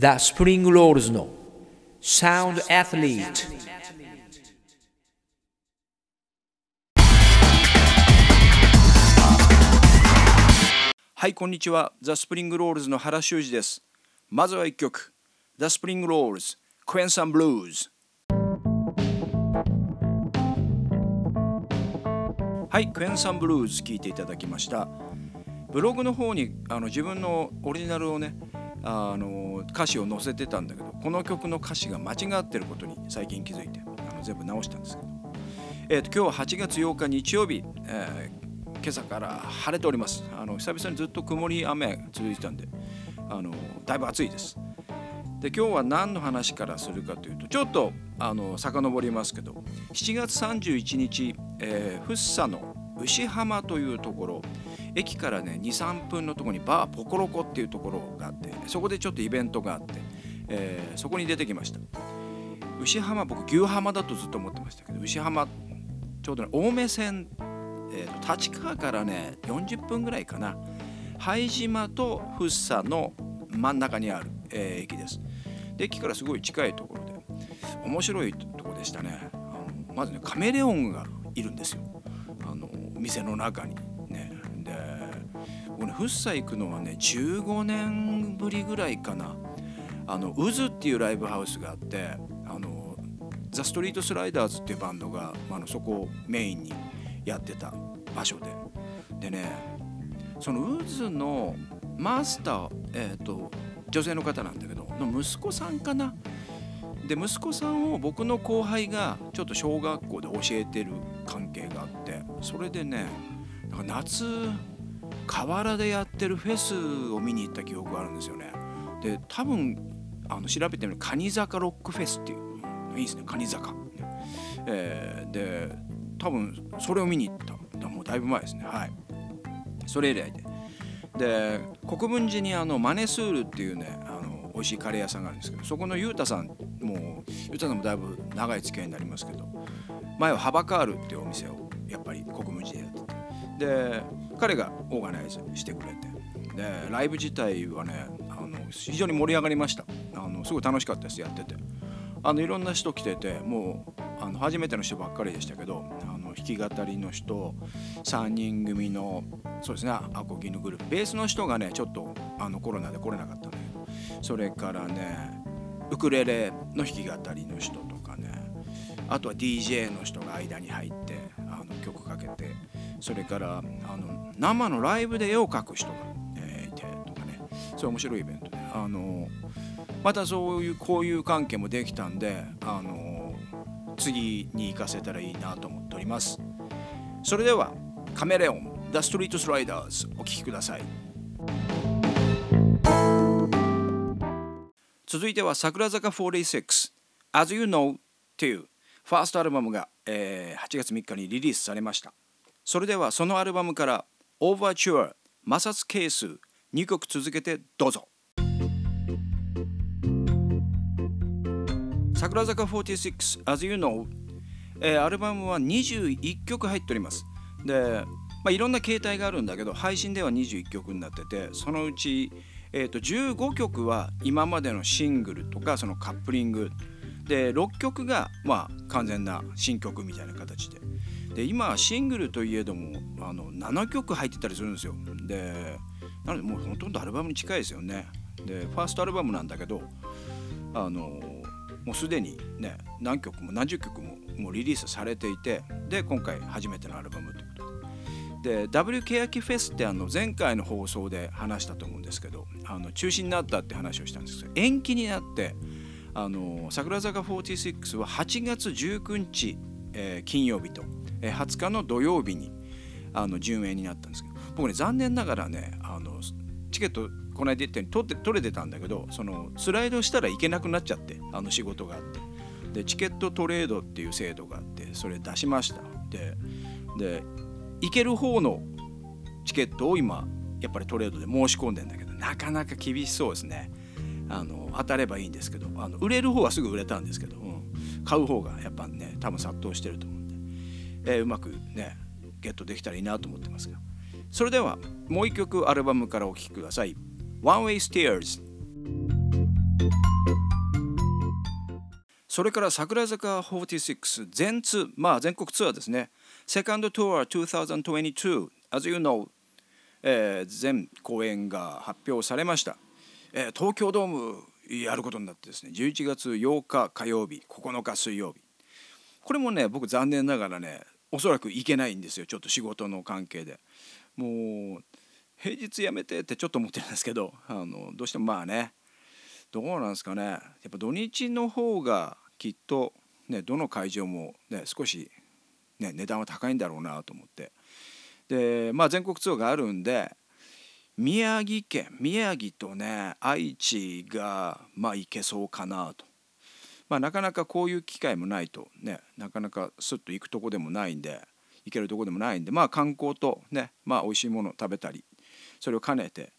The Spring Rolls の Sound Athlete. はいこんにちは。 The Spring Rolls の原修二です。まずは一曲。The Spring Rolls, Queen Sun Blues. はい Queen Sun Blues 聴いていただきました。ブログの方にあの自分のオリジナルをねあの歌詞を載せてたんだけどこの曲の歌詞が間違ってることに最近気づいてあの全部直したんですけど、えーと、今日は8月8日日曜日、えー今朝から晴れております。あの久々にずっと曇り雨続いてたんであのだいぶ暑いです。で今日は何の話からするかというとちょっとあの遡りますけど7月31日、えー、福生の牛浜というところ駅からね23分のとこにバーポコロコっていうところがあってそこでちょっとイベントがあって、えー、そこに出てきました。牛浜僕牛浜だとずっと思ってましたけど牛浜ちょうどね青梅線えー、立川からね40分ぐらいかな。拝島と福生の真ん中にある、えー、駅です。で駅からすごい近いところで面白いとこでしたね。あのまずねカメレオンがいるんですよ。あの店の中に。僕ね福生行くのはね15年ぶりぐらいかな。あの渦っていうライブハウスがあってあのザ・ストリート・スライダーズっていうバンドが、まあ、のそこをメインにやってた場所で。でねそのウズのマスター、えーと、女性の方なんだけどの息子さんかな。で息子さんを僕の後輩がちょっと小学校で教えてる関係があってそれでねなんか夏河原でやってるフェスを見に行った記憶があるんですよね。で多分あの調べてみるカニ坂ロックフェスっていういいですね。カニ坂、えー、で多分それを見に行った。もうだいぶ前ですね。はい。それ以来で。で国分寺にあのマネスールっていうねあの美味しいカレー屋さんがあるんですけどそこのゆうたさんもうゆうたさんもだいぶ長い付き合いになりますけど前はハバカールっていうお店をやっぱり国分寺でやってて。で彼がオーガナイズしてくれて。でライブ自体はねあの非常に盛り上がりました。あのすごい楽しかったですやってて。あのいろんな人来ててもうあの初めての人ばっかりでしたけどあの弾き語りの人3人組のそうですねアコギのグループベースの人がねちょっとあのコロナで来れなかったんだけど。それからねウクレレの弾き語りの人とかね。あとは DJ の人が間に入ってあの曲かけて。それからあの生のライブで絵を描く人が、えー、いてとかね。そういう面白いイベントで。あのまたそういう交友関係もできたんであの次に行かせたらいいなと思っております。それではカメレオン The Street Sliders お聴きください。続いては桜坂46 As You Know というファーストアルバムが、えー、8月3日にリリースされました。それではそのアルバムから Overture 摩擦係数2曲続けてどうぞ。桜坂46 As You Know、えー、アルバムは21曲入っております。で、まあ、いろんな形態があるんだけど配信では21曲になっててそのうち、えー、と15曲は今までのシングルとかそのカップリングで6曲がまあ完全な新曲みたいな形で。で今シングルといえどもあの7曲入ってたりするんですよ。でなのでもうほとんどアルバムに近いですよね。でファーストアルバムなんだけどあのもうすでにね何曲も何十曲ももうリリースされていてで今回初めてのアルバムということで。W ケヤキフェスってあの前回の放送で話したと思うんですけどあの中止になったって話をしたんですけど延期になってあの桜坂46は8月19日、えー、金曜日と、えー、20日の土曜日にあの順延になったんですけど僕ね残念ながらねあのチケットこの間言ったように取って取れてたんだけどそのスライドしたらいけなくなっちゃってあの仕事があって。でチケットトレードっていう制度があってそれ出しました。でで行ける方のチケットを今やっぱりトレードで申し込んでんだけどなかなか厳しそうですね。あの当たればいいんですけどあの売れる方はすぐ売れたんですけど、うん、買う方がやっぱね多分殺到してると思うんで、えー、うまくねゲットできたらいいなと思ってますがそれではもう一曲アルバムからお聴きください。One Way Stairs それから桜坂46全ツまあ全国ツアーですね。セカンドツアー2022 as you know、えー、全公演が発表されました、えー、東京ドームやることになってですね11月8日火曜日9日水曜日。これもね僕残念ながらねおそらく行けないんですよちょっと仕事の関係で。もう平日やめてってちょっと思ってるんですけどあのどうしてもまあねどうなんですかね。やっぱ土日の方がきっとねどの会場もね少しね値段は高いんだろうなと思って。でまあ全国ツアーがあるんで宮城県宮城とね愛知がまあ行けそうかなと。まあ、なかなかこういう機会もないとねなかなかスッと行くとこでもないんで行けるとこでもないんでまあ観光とねまあ美味しいものを食べたりそれを兼ねて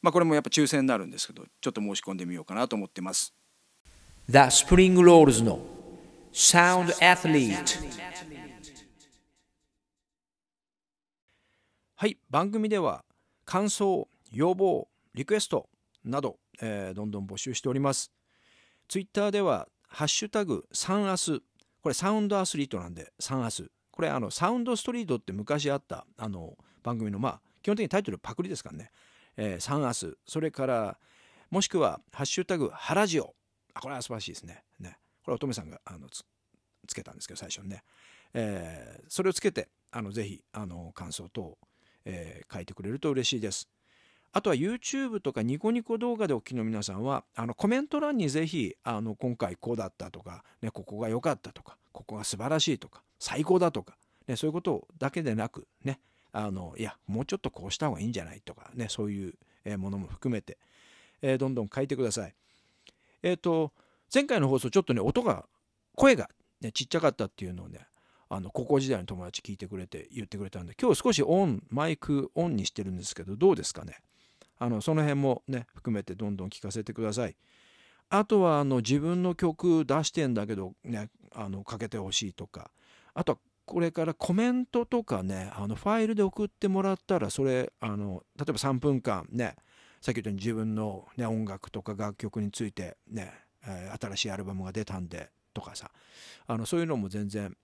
まあこれもやっぱ抽選になるんですけどちょっと申し込んでみようかなと思ってます。The Spring Rolls の Sound Athlete はい番組では感想要望リクエストなど、えー、どんどん募集しております。ツイッターではハッシュタグサンアス。これサウンドアスリートなんでサンアス。これあのサウンドストリートって昔あったあの番組のまあ基本的にタイトルパクリですからね、えー、サンアス。それからもしくはハッシュタグハラジオ。あこれは素晴らしいですね。ね。これ乙女さんがあのつつけたんですけど最初にね、えー、それをつけてあのぜひあの感想等えー、書いてくれると嬉しいです。あとは YouTube とかニコニコ動画でお聞きの皆さんはあのコメント欄にぜひあの今回こうだったとか、ね、ここが良かったとかここが素晴らしいとか最高だとか、ね、そういうことだけでなくねあのいやもうちょっとこうした方がいいんじゃないとかねそういうものも含めて、えー、どんどん書いてください。えっ、ー、と前回の放送ちょっとね音が声が、ね、ちっちゃかったっていうのをねあの高校時代の友達聞いてくれて言ってくれたんで今日少しオンマイクオンにしてるんですけどどうですかね？あのその辺もね含めてどんどん聞かせてください。あとはあの自分の曲出してんだけどねあのかけてほしいとか。あとはこれからコメントとかねあのファイルで送ってもらったらそれあの例えば3分間ねさっき言ったように自分の、ね、音楽とか楽曲についてね、えー、新しいアルバムが出たんでとかさ。あのそういうのも全然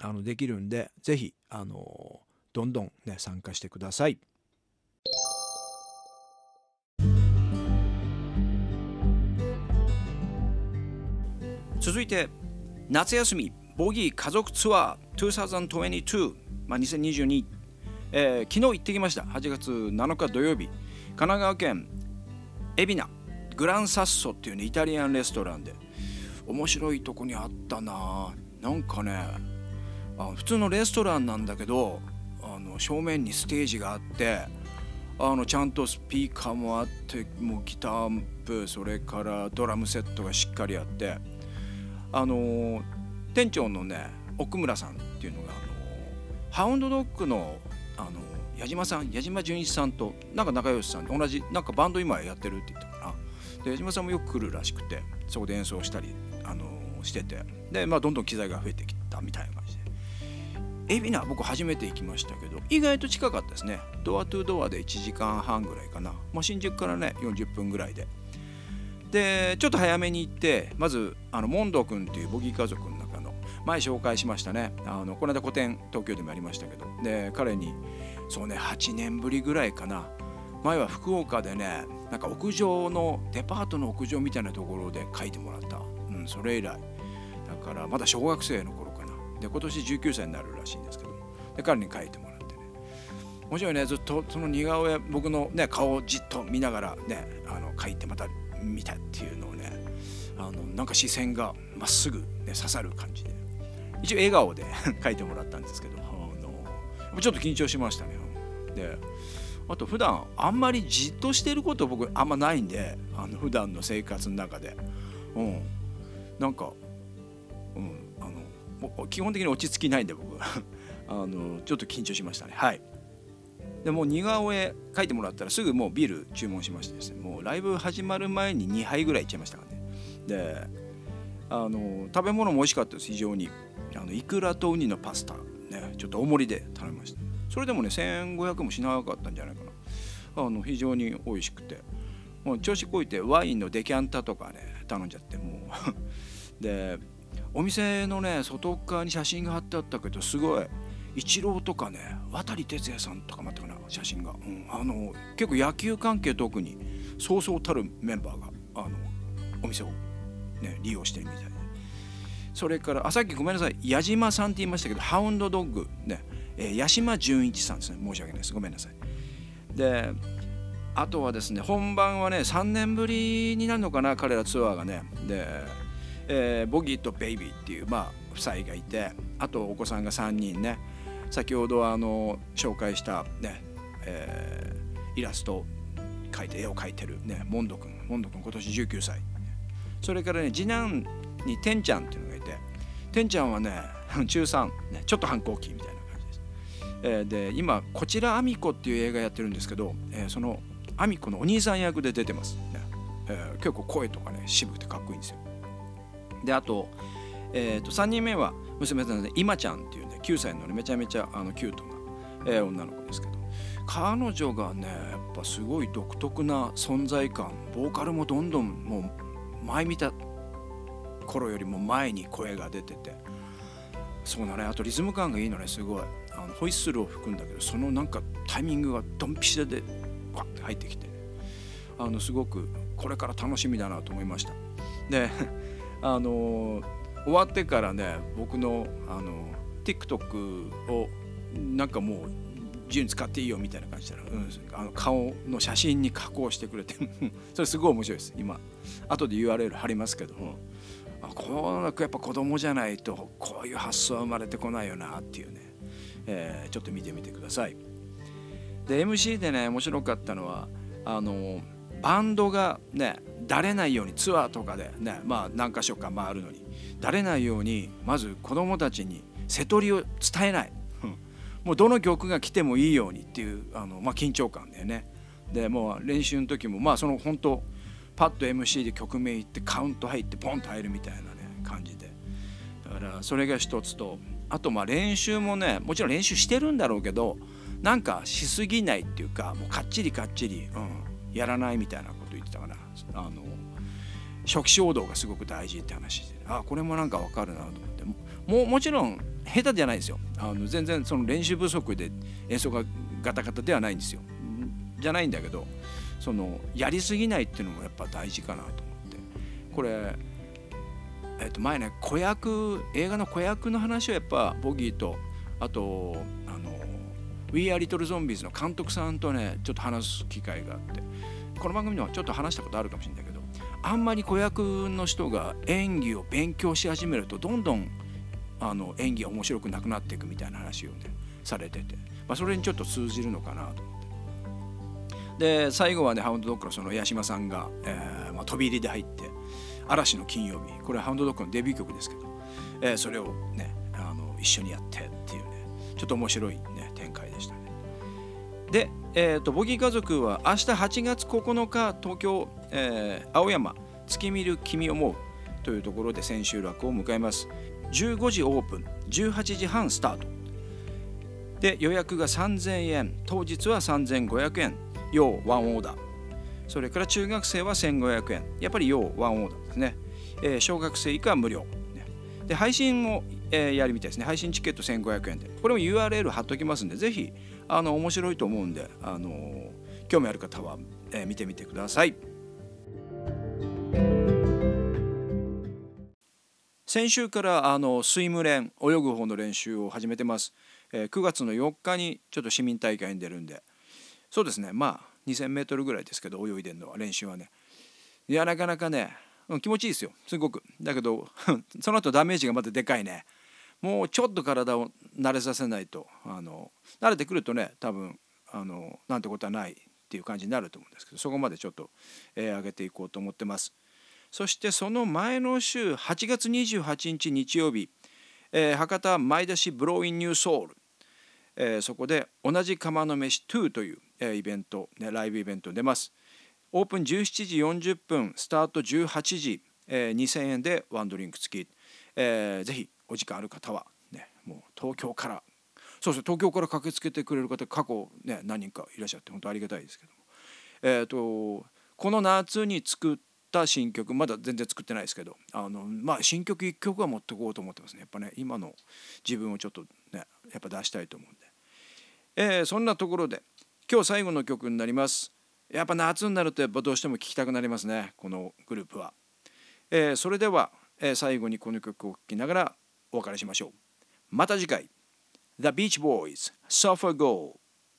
あのできるんで是非あのどんどんね参加してください。続いて夏休みボギー家族ツアー2022、まあ、2022、えー、昨日行ってきました。8月7日土曜日。神奈川県海老名グランサッソっていうねイタリアンレストランで。面白いとこにあったな。なんかねあ普通のレストランなんだけどあの正面にステージがあってあのちゃんとスピーカーもあってもうギターアンプそれからドラムセットがしっかりあってあの店長のね奥村さんっていうのがあのハウンドドッグのあの矢島さん矢島純一さんとなんか仲良しさん同じなんかバンド今やってるって言ったかな。で矢島さんもよく来るらしくてそこで演奏したりあのしてて。でまあどんどん機材が増えてきたみたいな。海老名僕初めて行きましたけど意外と近かったですね。ドアトゥードアで1時間半ぐらいかな、まあ、新宿からね40分ぐらいで。でちょっと早めに行ってまずあのモンド君っていうボギー家族の中の前紹介しましたね。あのこの間個展東京でもやりましたけど。で彼にそうね8年ぶりぐらいかな。前は福岡でねなんか屋上のデパートの屋上みたいなところで書いてもらった、うん、それ以来。だからまだ小学生の頃で今年19歳になるらしいんですけどで彼に書いてもらってね。面白いね。ずっとその似顔絵僕の、ね、顔をじっと見ながらねあの書いてまた見たっていうのをねあのなんか視線がまっすぐ、ね、刺さる感じで。一応笑顔で 書いてもらったんですけどあのちょっと緊張しましたね。であと普段あんまりじっとしてること僕あんまないんであの普段の生活の中で。うん。なんか、うん、基本的に落ち着きないんで僕 あのちょっと緊張しましたね。はい。でもう似顔絵描いてもらったらすぐもうビール注文しましてですね。もうライブ始まる前に2杯ぐらいいっちゃいましたからね。であの食べ物も美味しかったです。非常に。あのイクラとウニのパスタ。ねちょっと大盛りで頼みました。それでもね1500もしなかったんじゃないかな。あの非常に美味しくて。もう調子こいてワインのデキャンタとかね頼んじゃってもう。でお店のね外側に写真が貼ってあったけどすごい。イチローとかね渡哲也さんとかもあったかな写真が、うん、あの結構野球関係特にそうそうたるメンバーがあのお店を、ね、利用してるみたいで。それからあさっきごめんなさい矢島さんって言いましたけどハウンドドッグね、えー、八島純一さんですね。申し訳ないです。ごめんなさい。であとはですね本番はね3年ぶりになるのかな彼らツアーがね。で、えー、ボギーとベイビーっていうまあ夫妻がいてあとお子さんが3人ね。先ほどあの紹介したね、えー、イラスト描いて絵を描いてるねモンド君モンド君今年19歳。それからね次男にてんちゃんっていうのがいててんちゃんはね 中3、ね、ちょっと反抗期みたいな感じです、えー、で今こちらあみこっていう映画やってるんですけど、えー、そのあみこのお兄さん役で出てます、ね。えー、結構声とかね渋くてかっこいいんですよ。であと,、えー、と3人目は娘さんで今ちゃんっていうね9歳のねめちゃめちゃあのキュートな、えー、女の子ですけど。彼女がねやっぱすごい独特な存在感ボーカルもどんどんもう前見た頃よりも前に声が出ててそうだね。あとリズム感がいいのね。すごい。あのホイッスルを吹くんだけどそのなんかタイミングがドンピシャでワッて入ってきて、ね、あのすごくこれから楽しみだなと思いました。であの終わってからね僕のあの TikTok をなんかもう自由に使っていいよみたいな感じで、うん、あの顔の写真に加工してくれて。それすごい面白いです今。後で URL 貼りますけど。もあこうやっぱ子供じゃないとこういう発想は生まれてこないよなっていうね、えー、ちょっと見てみてください。で MC でね面白かったのはあのバンドがねだれないようにツアーとかでねまあ何か所か回るのにだれないようにまず子供たちに瀬戸りを伝えない。もうどの曲が来てもいいようにっていうあの、まあ、緊張感だよね。でもう練習の時もまあその本当パッと MC で曲名言ってカウント入ってポンと入るみたいなね感じで。だからそれが一つとあとまあ練習もねもちろん練習してるんだろうけどなんかしすぎないっていうかもうかっちりかっちり、うん、やらないみたいなこと言ってたからあの初期衝動がすごく大事って話であこれもなんかわかるなと思って。ももちろん下手じゃないですよ。あの全然その練習不足で演奏がガタガタではないんですよ。じゃないんだけどそのやりすぎないっていうのもやっぱ大事かなと思って。これ、えー、と前ね子役映画の子役の話をやっぱボギーとあと「We Are Little Zombies」の監督さんとねちょっと話す機会があって。この番組ではちょっと話したことあるかもしれないけどあんまり子役の人が演技を勉強し始めるとどんどんあの演技が面白くなくなっていくみたいな話をねされてて、まあ、それにちょっと通じるのかなと思って。で最後はねハウンドドッグのその八島さんが、えーまあ、飛び入りで入って「嵐の金曜日」これはハウンドドッグのデビュー曲ですけど、えー、それをねあの一緒にやってっていうね。ちょっと面白い、ね、展開でしたね。で、えーと、ボギー家族は明日8月9日東京、えー、青山月見る君思うというところで千秋楽を迎えます。15時オープン18時半スタート。で予約が3000円当日は3500円要ワンオーダー。それから中学生は1500円。やっぱり要ワンオーダーですね、えー、小学生以下は無料。で配信も、えー、やるみたいですね。配信チケット1500円で。これも URL 貼っときますんでぜひあの面白いと思うんで、あのー、興味ある方は、えー、見てみてください。先週からあのスイム練泳ぐ方の練習を始めてます、えー、9月の4日にちょっと市民大会に出るんで。そうですね。まあ 2000m ぐらいですけど泳いでるのは練習はね。いやなかなかねうん気持ちいいですよ。すごく。だけど その後ダメージがまたでかいね。もうちょっと体を慣れさせないとあの慣れてくるとね多分あのなんてことはないっていう感じになると思うんですけどそこまでちょっと、えー、上げていこうと思ってます。そしてその前の週8月28日日曜日、えー、博多前出しブローインニューソウル、えー、そこで同じ釜の飯2という、えー、イベント、ね、ライブイベント出ます。オープン17時40分スタート18時、えー、2000円でワンドリンク付き、えー、ぜひお時間ある方は、ね、もう東京から。そうですね東京から駆けつけてくれる方過去、ね、何人かいらっしゃって本当ありがたいですけども、えーと、とこの夏に作っった新曲まだ全然作ってないですけどあのまあ新曲1曲は持ってこうと思ってますね。やっぱね今の自分をちょっとねやっぱ出したいと思うんで、えー、そんなところで今日最後の曲になります。やっぱ夏になるとやっぱどうしても聴きたくなりますねこのグループは、えー、それでは、えー、最後にこの曲を聴きながらお別れしましょうまた次回 The Beach Boys Suffer Go